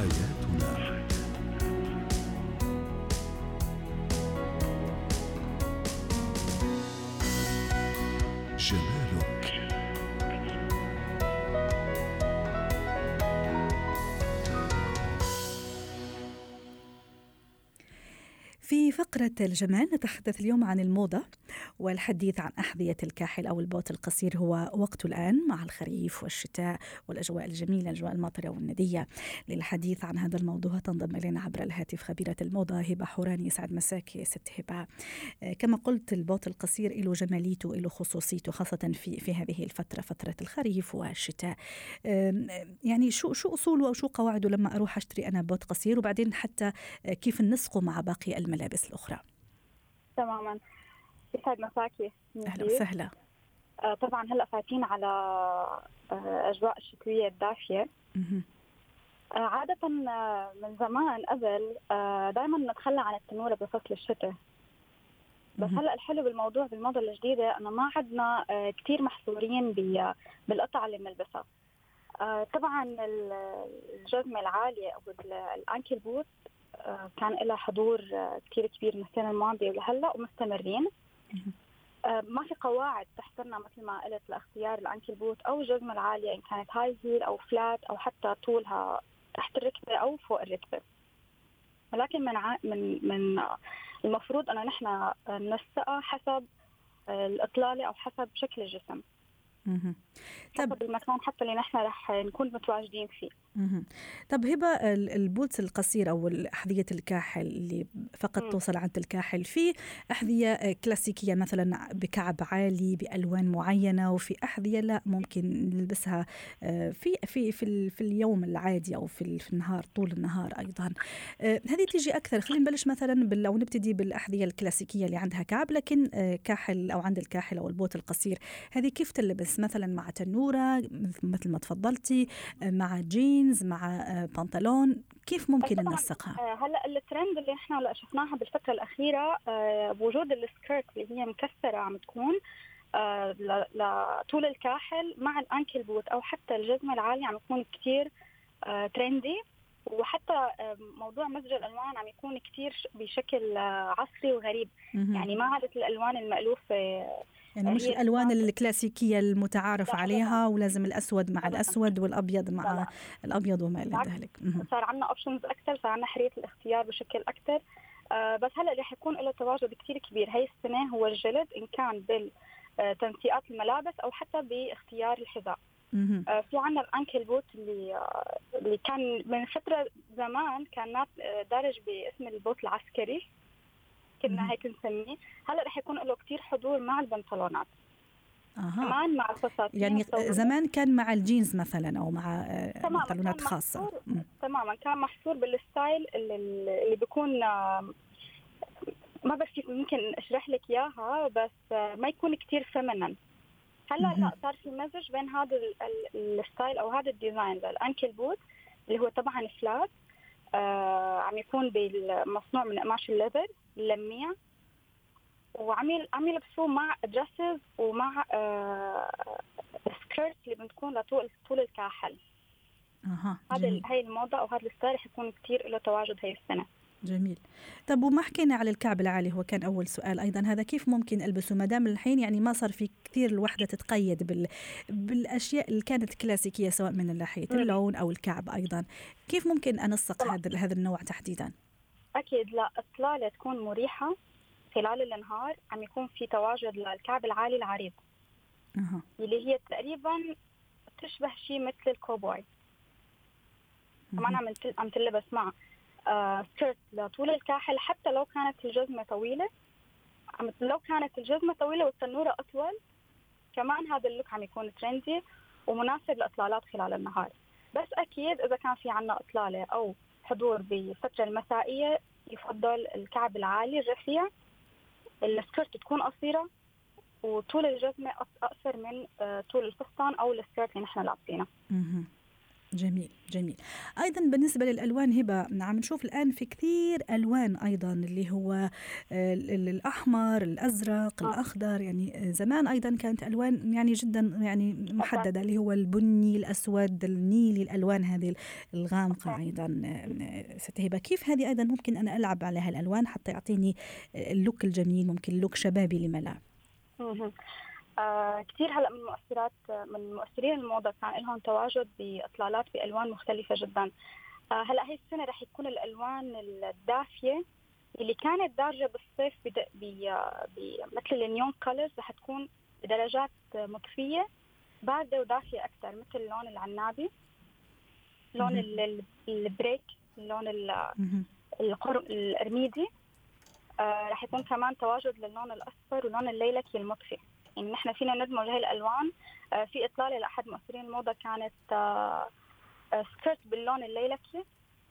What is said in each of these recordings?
حياتنا جمالك في فقرة الجمال نتحدث اليوم عن الموضة والحديث عن أحذية الكاحل أو البوت القصير هو وقت الآن مع الخريف والشتاء والأجواء الجميلة الأجواء الماطرة والندية للحديث عن هذا الموضوع. تنضم إلينا عبر الهاتف خبيرة الموضة هبة حوراني. يسعد مساك ست هبة. آه، كما قلت البوت القصير له جماليته له خصوصيته خاصة في في هذه الفترة فترة الخريف والشتاء. يعني شو شو أصوله أو شو قواعده لما أروح أشتري أنا بوت قصير؟ وبعدين حتى آه، كيف نسقه مع باقي الملابس؟ الأخرى. تماما. يسعد مساكي أهلا وسهلا. آه طبعا هلأ فاتين على آه أجواء الشتوية الدافية. آه عادة من زمان قبل دائما نتخلى عن التنورة بفصل الشتاء. بس هلأ الحلو بالموضوع بالموضة الجديدة إنه ما عندنا آه كثير محصورين بالقطع اللي بنلبسها طبعا الجزمة العالية أو الأنكل بوت كان لها حضور آه كثير كبير من السنة الماضية ولهلأ ومستمرين آه، ما في قواعد تحصرنا مثل ما قلت لأختيار ال ankle boot أو الجزمه العالية إن كانت high heel أو flat أو حتى طولها تحت الركبة أو فوق الركبة ولكن من من من المفروض أنه نحن ننسقها حسب الإطلالة أو حسب شكل الجسم. حسب المكان حتى اللي نحن رح نكون متواجدين فيه. طب هبة ال boots القصير أو أحذية الكاحل اللي فقط م. توصل عند الكاحل في أحذية كلاسيكية مثلا بكعب عالي بألوان معينة وفي أحذية لا ممكن نلبسها آه، في في في, في اليوم العادي أو في, في النهار طول النهار أيضا. آه، هذه تيجي أكثر. خلينا نبلش مثلا أو نبتدي بالأحذية الكلاسيكية اللي عندها كعب لكن آه، كاحل أو عند الكاحل أو البوت القصير. هذه كيف تلبس؟ مثلا مع تنورة مثل ما تفضلتي مع جين جينز مع آه، بنطلون كيف ممكن ننسقها؟ آه، هلأ الترند اللي إحنا هلا شفناها بالفترة الأخيرة آه، بوجود ال skirt اللي هي مكسرة عم تكون لطول الكاحل مع ال ankle boot أو حتى الجزمه العاليه عم تكون كثير trendy. وحتى موضوع مزج الألوان عم يكون كثير بشكل عصري وغريب. يعني ما عادت الألوان المألوفة يعني مش الألوان الكلاسيكية المتعارف عليها ولازم الأسود مع الأسود والأبيض مع لا. الأبيض وما إلى ذلك. صار عندنا options أكثر صار عندنا حرية الاختيار بشكل أكثر آه بس هلأ رح يكون له تواجد كثير كبير. هي السنة هو الجلد إن كان بالتنسيقات الملابس أو حتى باختيار الحذاء. آه في عندنا ال ankle boot اللي آه اللي كان من فترة زمان كان آه، دارج باسم البوت العسكري. كنا هيك نسميه. هلا رح يكون له كثير حضور مع البنطلونات. أها. كمان مع الفساتين يعني زمان كان مع الجينز مثلا أو مع آه، بنطلونات خاصة. تماما كان محصور بال style اللي, اللي بيكون ما بعرف كيف ممكن أشرح لك إياها بس آه، ما يكون كثير feminine هلا لا صار في مزج بين هذا ال style أو هذا ال design لل ankle boot اللي هو طبعا flat آه عم يكون بالمصنوع من قماش ال leather لميع وعم عم يلبسوه مع dresses ومع آه skirt اللي بتكون لطول طول الكاحل. أها هذا هي الموضة أو هذا ال style رح يكون كثير له تواجد هي السنة. جميل. طب وما حكينا على الكعب العالي هو كان أول سؤال أيضا. هذا كيف ممكن ألبسه؟ ما دام الحين يعني ما صار في كثير الوحدة تتقيد بال... بالأشياء اللي كانت كلاسيكية سواء من ناحيه اللون أو الكعب أيضا. كيف ممكن أنسق هذا هذا النوع تحديدا؟ أكيد لا اطلاله تكون مريحة خلال النهار عم يكون في تواجد للكعب العالي العريض. أه. اللي هي تقريبا تشبه شيء مثل الكوبوي. كمان عم عم تلبس مع آه سكرت لطول الكاحل. حتى لو كانت الجزمة طويلة عم لو كانت الجزمة طويلة والتنورة أطول كمان هذا اللوك عم يكون ترندي ومناسب لاطلالات خلال النهار. بس أكيد إذا كان في عنا أطلالة أو حضور بالفترة المسائية يفضل الكعب العالي الرفيع. السكرت تكون قصيرة وطول الجزمة أقصر من آه، طول الفستان أو السكرت اللي نحن لابسينه. جميل جميل. أيضا بالنسبة للألوان هبة عم نشوف الآن في كثير ألوان أيضا اللي هو الأحمر الأزرق آه. الأخضر يعني زمان أيضا كانت ألوان يعني جدا يعني محددة اللي هو البني الأسود النيلي الألوان هذه الغامقة أيضا ست هبة. كيف هذه أيضا ممكن أنا ألعب على هالالوان حتى يعطيني ال look الجميل ممكن look شبابي لما لا؟ آه كثير هلا من مؤثرات من مؤثرين الموضة كان لهم تواجد بإطلالات بألوان مختلفة جدا. آه هلا هي السنة رح يكون الألوان الدافية اللي كانت دارجة بالصيف مثل ال neon colors رح تكون بدرجات مطفية باردة ودافية أكثر مثل اللون العنابي لون البريك اللون القرميدي. آه رح يكون كمان تواجد للون الأصفر ولون الليلكي المطفي. يعني نحن فينا ندمج هاي الألوان. آه في إطلالة لأحد مؤثرين الموضة كانت آه skirt آه، باللون الليلكي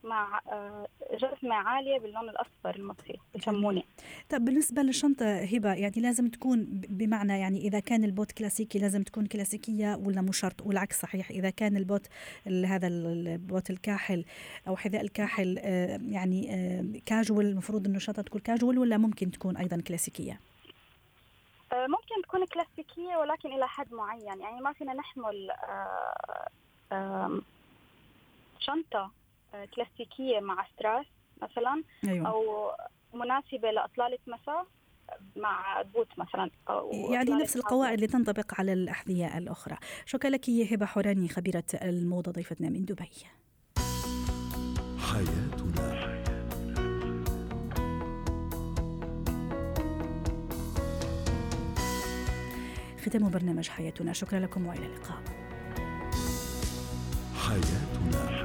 مع آه، جسمة عالية باللون الأصفر المطفي الشموني طيب بالنسبة للشنطة هبة يعني لازم تكون بمعنى يعني إذا كان البوت كلاسيكي لازم تكون كلاسيكية ولا مو شرط؟ والعكس صحيح إذا كان البوت هذا البوت الكاحل أو حذاء الكاحل آه، يعني كاجوال المفروض إنه الشنطة تكون كاجوال ولا ممكن تكون أيضا كلاسيكية؟ تكون كلاسيكية ولكن إلى حد معين. يعني ما فينا نحمل آه، شنطة آه، كلاسيكية مع ستراس مثلا أيوة. أو مناسبة لإطلالة مساء مع بوت مثلا أو يعني نفس القواعد اللي تنطبق على الأحذية الأخرى. شكرا لك هبة حوراني خبيرة الموضة ضيفتنا من دبي. حياتنا ختام برنامج حياتنا. شكرا لكم وإلى اللقاء. حياتنا.